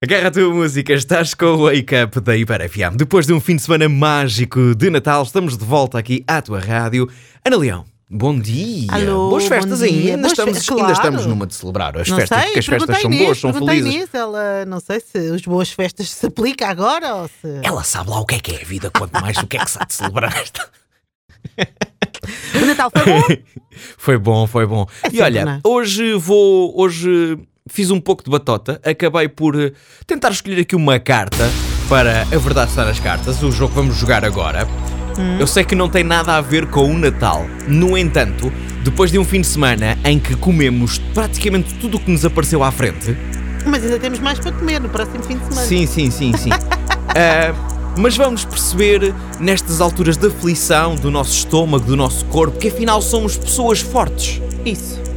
Agarra a tua música, estás com o Wake Up da Hiper FM. Depois de um fim de semana mágico de Natal, estamos de volta aqui à tua rádio. Ana Leão, bom dia. Alô, boas festas ainda. Boas estamos, fe- ainda claro. estamos numa de celebrar as Não festas, sei, porque as festas são Inês, boas, são felizes. Inês, ela não sei se as boas festas se aplica agora ou se. Ela sabe lá o que é que é a vida, quanto mais o que é que se há de celebrar. O Natal foi bom? Foi bom, foi bom. e sempre, olha, é? hoje vou. Hoje fiz um pouco de batota. Acabei por eh, tentar escolher aqui uma carta para a verdade estar nas cartas, o jogo que vamos jogar agora. Hum. Eu sei que não tem nada a ver com o Natal. No entanto, depois de um fim de semana em que comemos praticamente tudo o que nos apareceu à frente. Mas ainda temos mais para comer no próximo fim de semana. Sim, sim, sim, sim. Ah, mas vamos perceber nestas alturas de aflição do nosso estômago, do nosso corpo, que afinal somos pessoas fortes. Isso.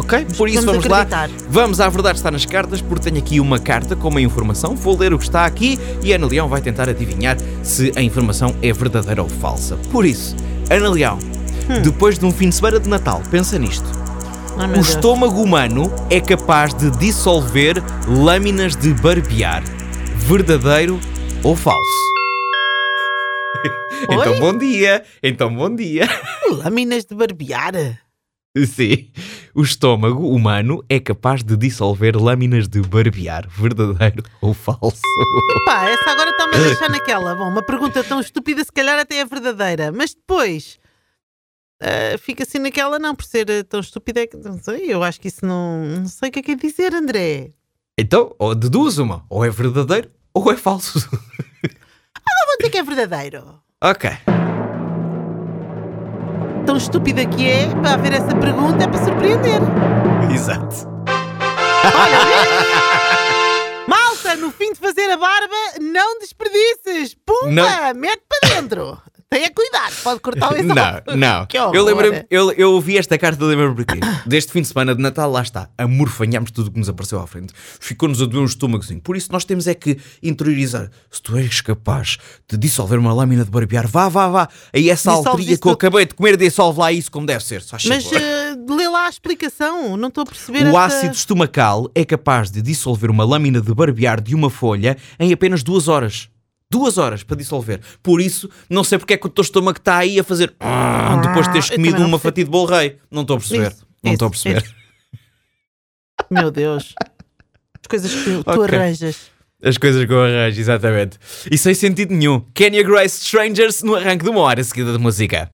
Ok? Por isso vamos, vamos lá. Vamos à verdade está nas cartas, porque tenho aqui uma carta com uma informação. Vou ler o que está aqui e a Ana Leão vai tentar adivinhar se a informação é verdadeira ou falsa. Por isso, Ana Leão, Hum. depois de um fim de semana de Natal, pensa nisto. Ai, O Deus. estômago humano é capaz de dissolver lâminas de barbear. Verdadeiro ou falso? então bom dia, então bom dia. Lâminas de barbear. Sim, o estômago humano é capaz de dissolver lâminas de barbear. Verdadeiro ou falso? Pá, essa agora está-me a deixar naquela. Bom, uma pergunta tão estúpida, se calhar até é verdadeira. Mas depois. ah, fica assim naquela, não, por ser ah, tão estúpida, é que não sei, eu acho que isso não. Não sei o que é que é dizer, André. Então, ou deduz uma, ou é verdadeiro ou é falso. Vou dizer que é verdadeiro. ok. Tão estúpida que é, para haver essa pergunta é para surpreender. Exato. Olha? Malta, no fim de fazer a barba, não desperdices. Pumba, Não. mete para dentro. Tenha cuidado, pode cortar o Não, exato. não. Que horror. Eu lembrei eu, eu ouvi esta carta, lembro-me porquê. Deste fim de semana de Natal, lá está, amorfanhámos tudo o que nos apareceu à frente. Ficou-nos a doer um estômagozinho. Por isso nós temos é que interiorizar. Se tu és capaz de dissolver uma lâmina de barbear, vá, vá, vá. Aí essa Dissolve isso que eu acabei de comer, dissolve lá isso como deve ser. Só Mas eh, lê lá a explicação, não estou a perceber O esta- ácido estomacal é capaz de dissolver uma lâmina de barbear de uma folha em apenas duas horas. Duas horas para dissolver. Por isso, não sei porque é que o teu estômago está aí a fazer "Ah", depois de teres comido uma fatia de bolo rei. Não estou a perceber. Isso, não estou a perceber. isso. Meu Deus. As coisas que tu, tu Ok. arranjas. As coisas que eu arranjo, exatamente. E sem sentido nenhum. Kenya Grace Strangers no arranque de uma hora seguida de música.